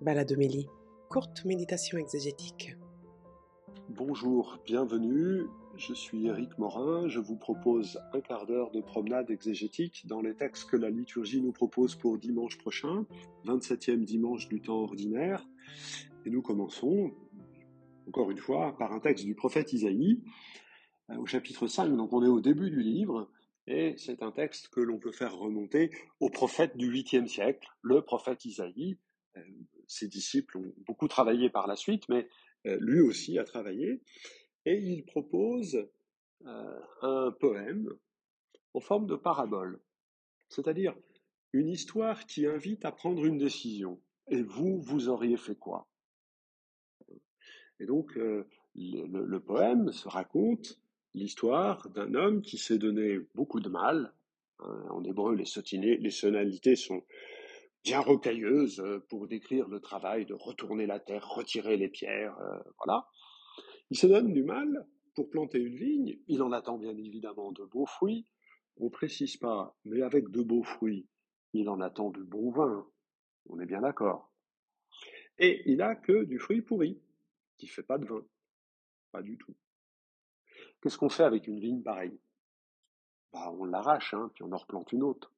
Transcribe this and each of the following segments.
Baladomélie, courte méditation exégétique. Bonjour, bienvenue. Je suis Éric Morin. Je vous propose un quart d'heure de promenade exégétique dans les textes que la liturgie nous propose pour dimanche prochain, 27e dimanche du temps ordinaire. Et nous commençons, encore une fois, par un texte du prophète Isaïe, euh, au chapitre 5. Donc on est au début du livre. Et c'est un texte que l'on peut faire remonter au prophète du 8e siècle, le prophète Isaïe, ses disciples ont beaucoup travaillé par la suite, mais euh, lui aussi a travaillé, et il propose euh, un poème en forme de parabole, c'est-à-dire une histoire qui invite à prendre une décision. Et vous, vous auriez fait quoi? Et donc, le, le, poème se raconte l'histoire d'un homme qui s'est donné beaucoup de mal. Hein, en hébreu, les, les sonalités sont bien rocailleuse euh, pour décrire le travail de retourner la terre, retirer les pierres, euh, voilà. Il se donne du mal pour planter une vigne, il en attend bien évidemment de beaux fruits, on précise pas, mais avec de beaux fruits, il en attend du bon vin, on est bien d'accord. Et il n'a que du fruit pourri, qui fait pas de vin, pas du tout. Qu'est-ce qu'on fait avec une vigne pareille? Bah, On l'arrache, hein, puis on en replante une autre.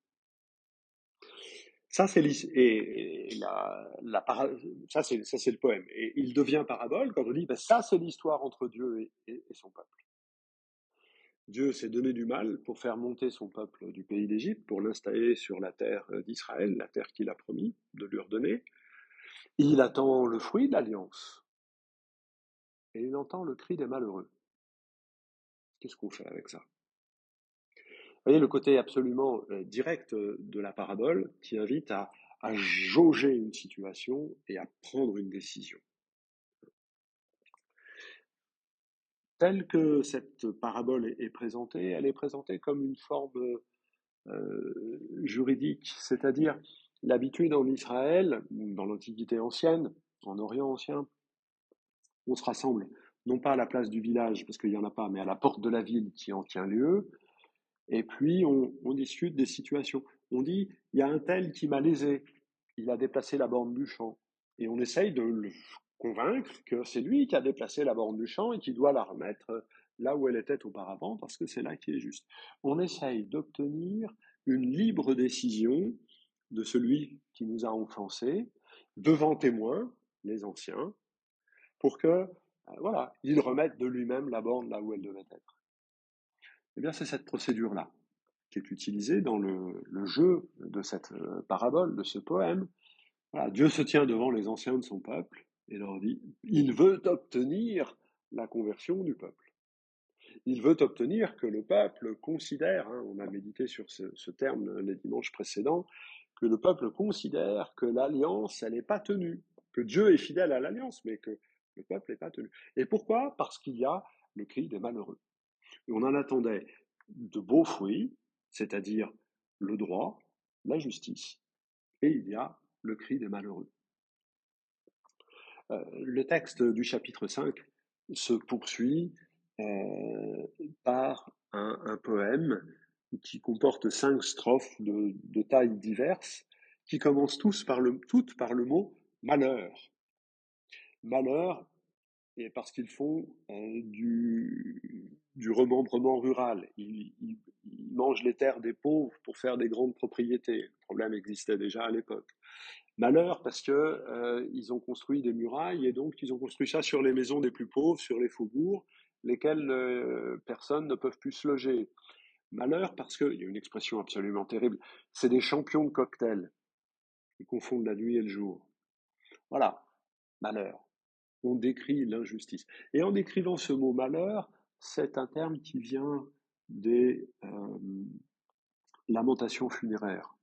Ça, c'est et, le poème. Et il devient parabole quand on dit, ben, ça, c'est l'histoire entre Dieu et, son peuple. Dieu s'est donné du mal pour faire monter son peuple du pays d'Égypte, pour l'installer sur la terre d'Israël, la terre qu'il a promis de lui redonner. Il attend le fruit de l'alliance. Et il entend le cri des malheureux. Qu'est-ce qu'on fait avec ça? Voyez le côté absolument euh, direct euh, de la parabole qui invite à, jauger une situation et à prendre une décision. Telle que cette parabole est, présentée, elle est présentée comme une forme euh, juridique, c'est-à-dire l'habitude en Israël, dans l'Antiquité ancienne, en Orient ancien, on se rassemble non pas à la place du village, parce qu'il n'y en a pas, mais à la porte de la ville qui en tient lieu, et puis, on, discute des situations. On dit, il y a un tel qui m'a lésé, il a déplacé la borne du champ. Et on essaye de le convaincre que c'est lui qui a déplacé la borne du champ et qui doit la remettre là où elle était auparavant, parce que c'est là qui est juste. On essaye d'obtenir une libre décision de celui qui nous a offensés, devant témoins, les anciens, pour que, euh, voilà, il remette de lui-même la borne là où elle devait être. Eh bien, c'est cette procédure-là qui est utilisée dans le, jeu de cette euh, parabole, de ce poème. Dieu se tient devant les anciens de son peuple et leur dit, il veut obtenir la conversion du peuple. Il veut obtenir que le peuple considère, hein, on a médité sur ce, terme les dimanches précédents, que le peuple considère que l'alliance, elle n'est pas tenue, que Dieu est fidèle à l'alliance, mais que le peuple n'est pas tenu. Et pourquoi? Parce qu'il y a le cri des malheureux on en attendait de beaux fruits, c'est-à-dire le droit, la justice, et il y a le cri des malheureux. Euh, le texte du chapitre 5 se poursuit euh, par un, poème qui comporte cinq strophes de, tailles diverses, qui commencent toutes par le mot malheur. Malheur, et parce qu'ils font euh, du, du remembrement rural. Ils, mangent les terres des pauvres pour faire des grandes propriétés. Le problème existait déjà à l'époque. Malheur parce que euh, ils ont construit des murailles et donc ils ont construit ça sur les maisons des plus pauvres, sur les faubourgs, lesquels euh, personne ne peuvent plus se loger. Malheur parce qu'il y a une expression absolument terrible, c'est des champions de cocktails. Ils confondent la nuit et le jour. Voilà, malheur. On décrit l'injustice. Et en décrivant ce mot malheur, c'est un terme qui vient des euh, lamentations funéraires.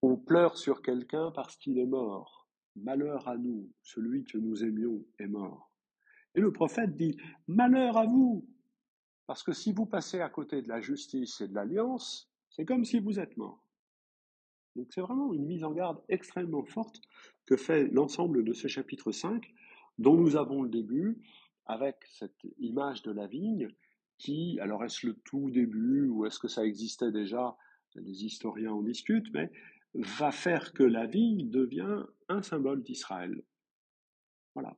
On pleure sur quelqu'un parce qu'il est mort. Malheur à nous, celui que nous aimions est mort. Et le prophète dit, Malheur à vous, parce que si vous passez à côté de la justice et de l'alliance, c'est comme si vous êtes mort. Donc c'est vraiment une mise en garde extrêmement forte que fait l'ensemble de ce chapitre 5, dont nous avons le début, avec cette image de la vigne qui, alors est-ce le tout début ou est-ce que ça existait déjà? Les historiens en discutent, mais va faire que la vigne devient un symbole d'Israël. Voilà.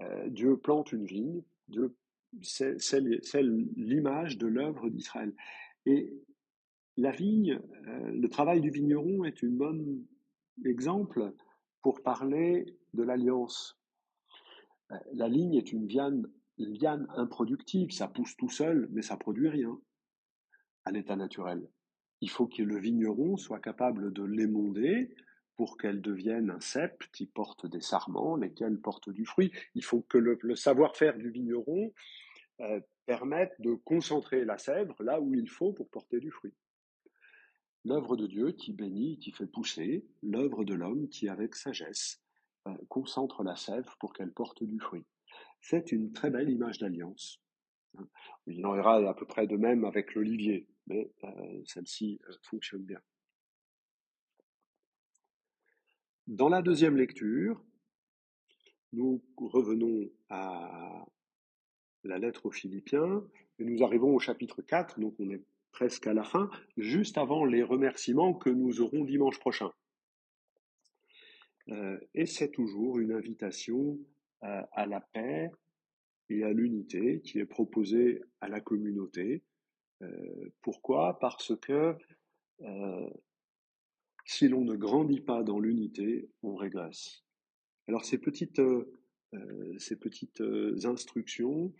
Euh, Dieu plante une vigne, Dieu, c'est, l'image de l'œuvre d'Israël. Et la vigne, euh, le travail du vigneron est un bon exemple pour parler de l'alliance. La ligne est une liane, improductive, ça pousse tout seul, mais ça produit rien à l'état naturel. Il faut que le vigneron soit capable de l'émonder pour qu'elle devienne un cep qui porte des sarments, lesquels portent du fruit. Il faut que le, savoir-faire du vigneron euh, permette de concentrer la sève là où il faut pour porter du fruit. L'œuvre de Dieu qui bénit, qui fait pousser, l'œuvre de l'homme qui, avec sagesse, concentre la sève pour qu'elle porte du fruit. C'est une très belle image d'alliance. Il en ira à peu près de même avec l'olivier, mais euh, celle-ci euh, fonctionne bien. Dans la deuxième lecture, nous revenons à la lettre aux Philippiens et nous arrivons au chapitre 4, donc on est presque à la fin, juste avant les remerciements que nous aurons dimanche prochain. Euh, et c'est toujours une invitation à la paix et à l'unité qui est proposée à la communauté. Euh, pourquoi? Parce que euh, si l'on ne grandit pas dans l'unité, on régresse. Alors ces petites, ces petites instructions,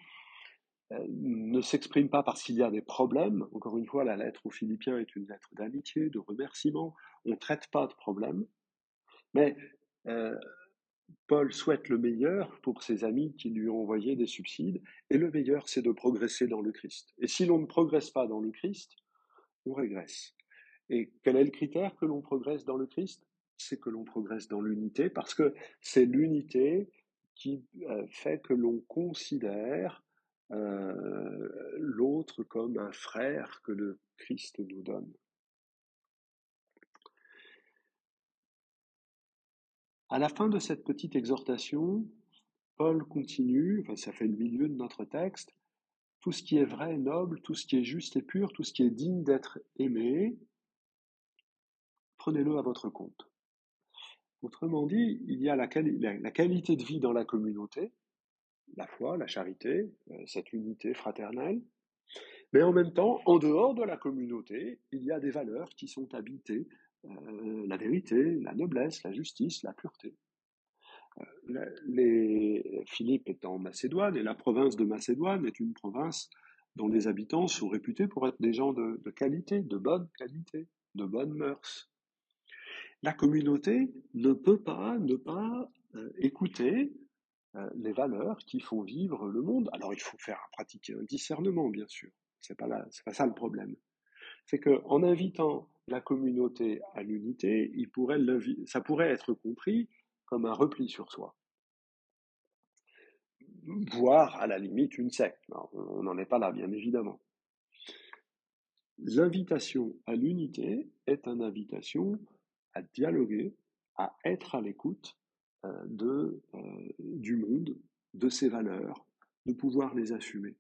ne s'exprime pas parce qu'il y a des problèmes. Encore une fois, la lettre aux Philippiens est une lettre d'amitié, de remerciement. On ne traite pas de problèmes. Mais euh, Paul souhaite le meilleur pour ses amis qui lui ont envoyé des subsides. Et le meilleur, c'est de progresser dans le Christ. Et si l'on ne progresse pas dans le Christ, on régresse. Et quel est le critère que l'on progresse dans le Christ? C'est que l'on progresse dans l'unité, parce que c'est l'unité qui euh, fait que l'on considère euh, l'autre comme un frère que le Christ nous donne. À la fin de cette petite exhortation, Paul continue, enfin ça fait le milieu de notre texte, tout ce qui est vrai, noble, tout ce qui est juste et pur, tout ce qui est digne d'être aimé, prenez-le à votre compte. Autrement dit, il y a la, la, qualité de vie dans la communauté, la foi, la charité, euh, cette unité fraternelle. Mais en même temps, en dehors de la communauté, il y a des valeurs qui sont habitées, euh, la vérité, la noblesse, la justice, la pureté. Euh, les, Philippe est en Macédoine et la province de Macédoine est une province dont les habitants sont réputés pour être des gens de, qualité, de bonne qualité, de bonnes mœurs. La communauté ne peut pas ne pas écouter euh, les valeurs qui font vivre le monde. Alors il faut faire pratiquer un discernement, bien sûr. C'est pas pas ça le problème. C'est que en invitant la communauté à l'unité, ça pourrait être compris comme un repli sur soi, voire à la limite une secte. on n'en est pas là, bien évidemment. L'invitation à l'unité est une invitation à dialoguer, à être à l'écoute euh, euh, du monde, de ses valeurs, de pouvoir les assumer.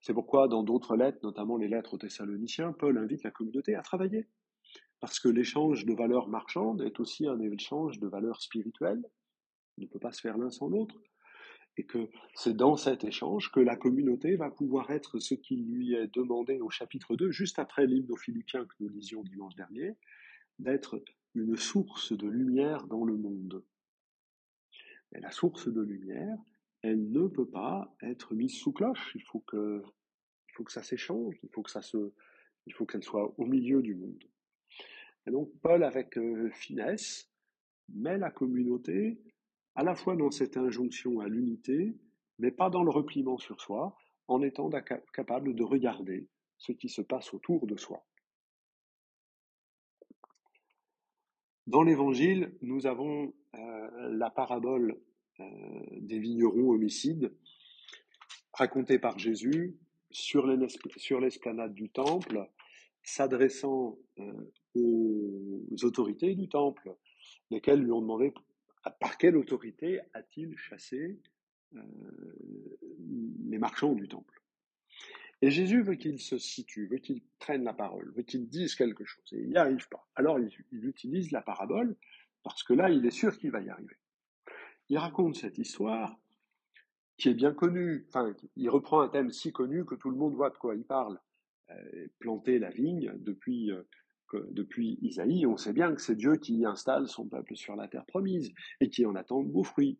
C'est pourquoi dans d'autres lettres, notamment les lettres aux Thessaloniciens, Paul invite la communauté à travailler. Parce que l'échange de valeurs marchandes est aussi un échange de valeurs spirituelles. Il ne peut pas se faire l'un sans l'autre. Et que c'est dans cet échange que la communauté va pouvoir être ce qui lui est demandé au chapitre 2, juste après l'hymne aux Philippiens que nous lisions dimanche dernier, d'être une source de lumière dans le monde. Mais la source de lumière, elle ne peut pas être mise sous cloche. Il faut que, il faut que ça s'échange. Il faut que ça se, qu'elle soit au milieu du monde. Et donc Paul, avec euh, finesse, met la communauté à la fois dans cette injonction à l'unité, mais pas dans le repliement sur soi, en étant capable de regarder ce qui se passe autour de soi. Dans l'Évangile, nous avons euh, la parabole des vignerons homicides, racontée par Jésus sur l'esplanade du temple, s'adressant euh, aux autorités du temple, lesquelles lui ont demandé par quelle autorité a-t-il chassé les marchands du temple. Et Jésus veut qu'il se situe, veut qu'il prenne la parole, veut qu'il dise quelque chose. Et il n'y arrive pas. Alors il utilise la parabole, parce que là, il est sûr qu'il va y arriver. Il raconte cette histoire qui est bien connue. Enfin, il reprend un thème si connu que tout le monde voit de quoi il parle. Euh, planter la vigne depuis, euh, depuis Isaïe, on sait bien que c'est Dieu qui installe son peuple sur la terre promise et qui en attend de beaux fruits.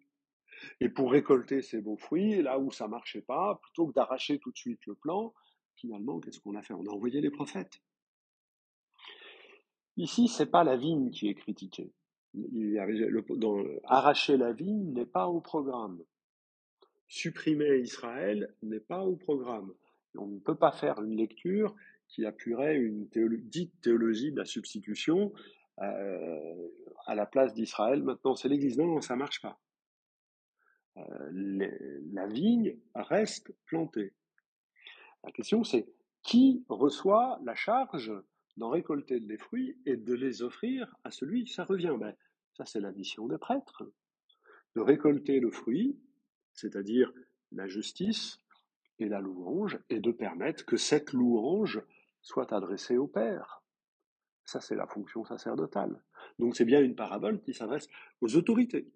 Et pour récolter ces beaux fruits, là où ça marchait pas, plutôt que d'arracher tout de suite le plan, finalement, qu'est-ce qu'on a fait? On a envoyé les prophètes. Ici, c'est pas la vigne qui est critiquée. Arracher la vigne n'est pas au programme. Supprimer Israël n'est pas au programme. On ne peut pas faire une lecture qui appuierait une dite théologie de la substitution euh, à la place d'Israël. Maintenant, c'est l'Église. Non, ça marche pas. Euh, la vigne reste plantée. La question c'est qui reçoit la charge d'en récolter des fruits et de les offrir à celui qui ça revient ben, Ça c'est la mission des prêtres, de récolter le fruit, c'est-à-dire la justice et la louange, et de permettre que cette louange soit adressée au Père. Ça c'est la fonction sacerdotale. Donc c'est bien une parabole qui s'adresse aux autorités.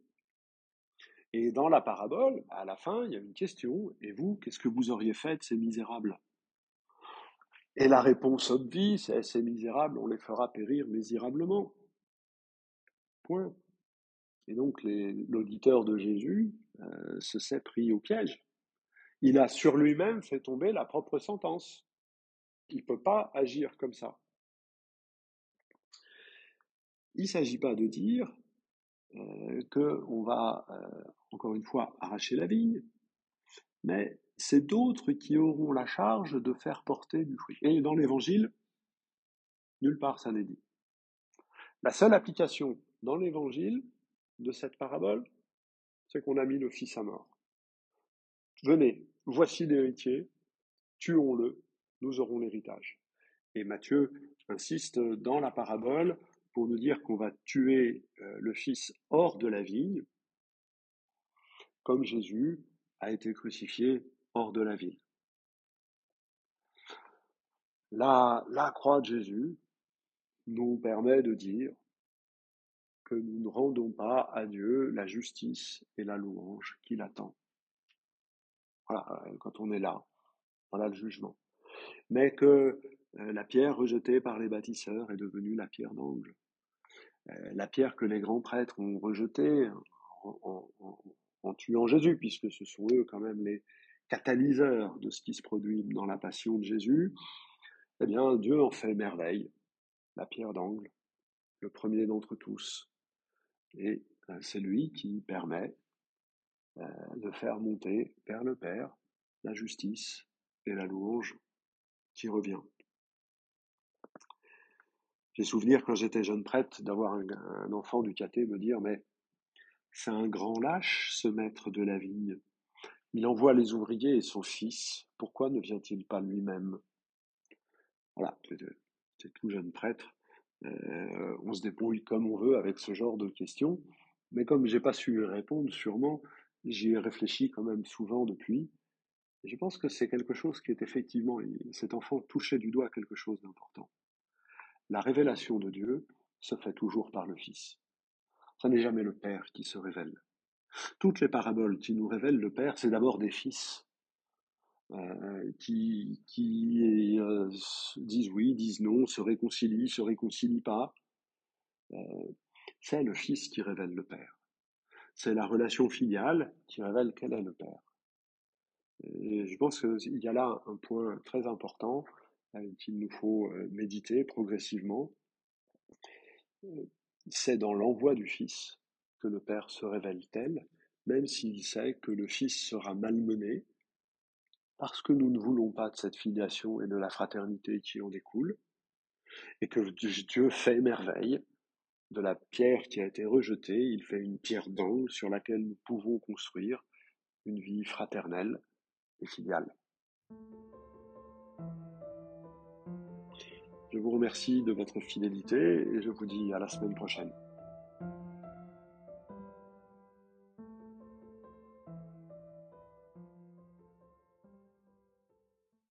Et dans la parabole, à la fin, il y a une question, et vous, qu'est-ce que vous auriez fait de ces misérables? Et la réponse obvie, c'est ces misérables, on les fera périr misérablement. Point. Et donc l'auditeur de Jésus euh, se s'est pris au piège. Il a sur lui-même fait tomber la propre sentence. Il ne peut pas agir comme ça. Il ne s'agit pas de dire euh, qu'on va, euh, encore une fois, arracher la vigne, mais c'est d'autres qui auront la charge de faire porter du fruit. Et dans l'Évangile, nulle part ça n'est dit. La seule application dans l'Évangile de cette parabole, c'est qu'on a mis le Fils à mort. Venez, voici l'héritier, tuons-le, nous aurons l'héritage. Et Matthieu insiste dans la parabole pour nous dire qu'on va tuer euh, le Fils hors de la vigne, comme Jésus a été crucifié hors de la ville. La, croix de Jésus nous permet de dire que nous ne rendons pas à Dieu la justice et la louange qu'il attend. Voilà, euh, quand on est là, voilà le jugement. Mais que euh, la pierre rejetée par les bâtisseurs est devenue la pierre d'angle. Euh, la pierre que les grands prêtres ont rejetée en, tuant Jésus, puisque ce sont eux quand même les catalyseurs de ce qui se produit dans la passion de Jésus, eh bien Dieu en fait merveille, la pierre d'angle, le premier d'entre tous. Et euh, c'est lui qui permet euh, de faire monter vers le Père la justice et la louange qui revient. J'ai souvenir quand j'étais jeune prêtre d'avoir un, enfant du caté me dire mais c'est un grand lâche ce maître de la vigne. Il envoie les ouvriers et son fils. Pourquoi ne vient-il pas lui-même? Voilà, c'est tout jeune prêtre. Euh, on se débrouille comme on veut avec ce genre de questions. Mais comme j'ai pas su y répondre, sûrement, j'y ai réfléchi quand même souvent depuis. Je pense que c'est quelque chose qui est effectivement, cet enfant touchait du doigt quelque chose d'important. La révélation de Dieu se fait toujours par le Fils. Ce n'est jamais le Père qui se révèle. Toutes les paraboles qui nous révèlent le Père, c'est d'abord des fils euh, qui, qui euh, disent oui, disent non, se réconcilient, se réconcilient pas. Euh, c'est le Fils qui révèle le Père. C'est la relation filiale qui révèle quel est le Père. Je pense qu'il y a là un point très important qu'il nous faut méditer progressivement, c'est dans l'envoi du Fils le Père se révèle tel, même s'il sait que le Fils sera malmené, parce que nous ne voulons pas de cette filiation et de la fraternité qui en découle, et que Dieu fait merveille. De la pierre qui a été rejetée, il fait une pierre d'angle sur laquelle nous pouvons construire une vie fraternelle et filiale. Je vous remercie de votre fidélité et je vous dis à la semaine prochaine.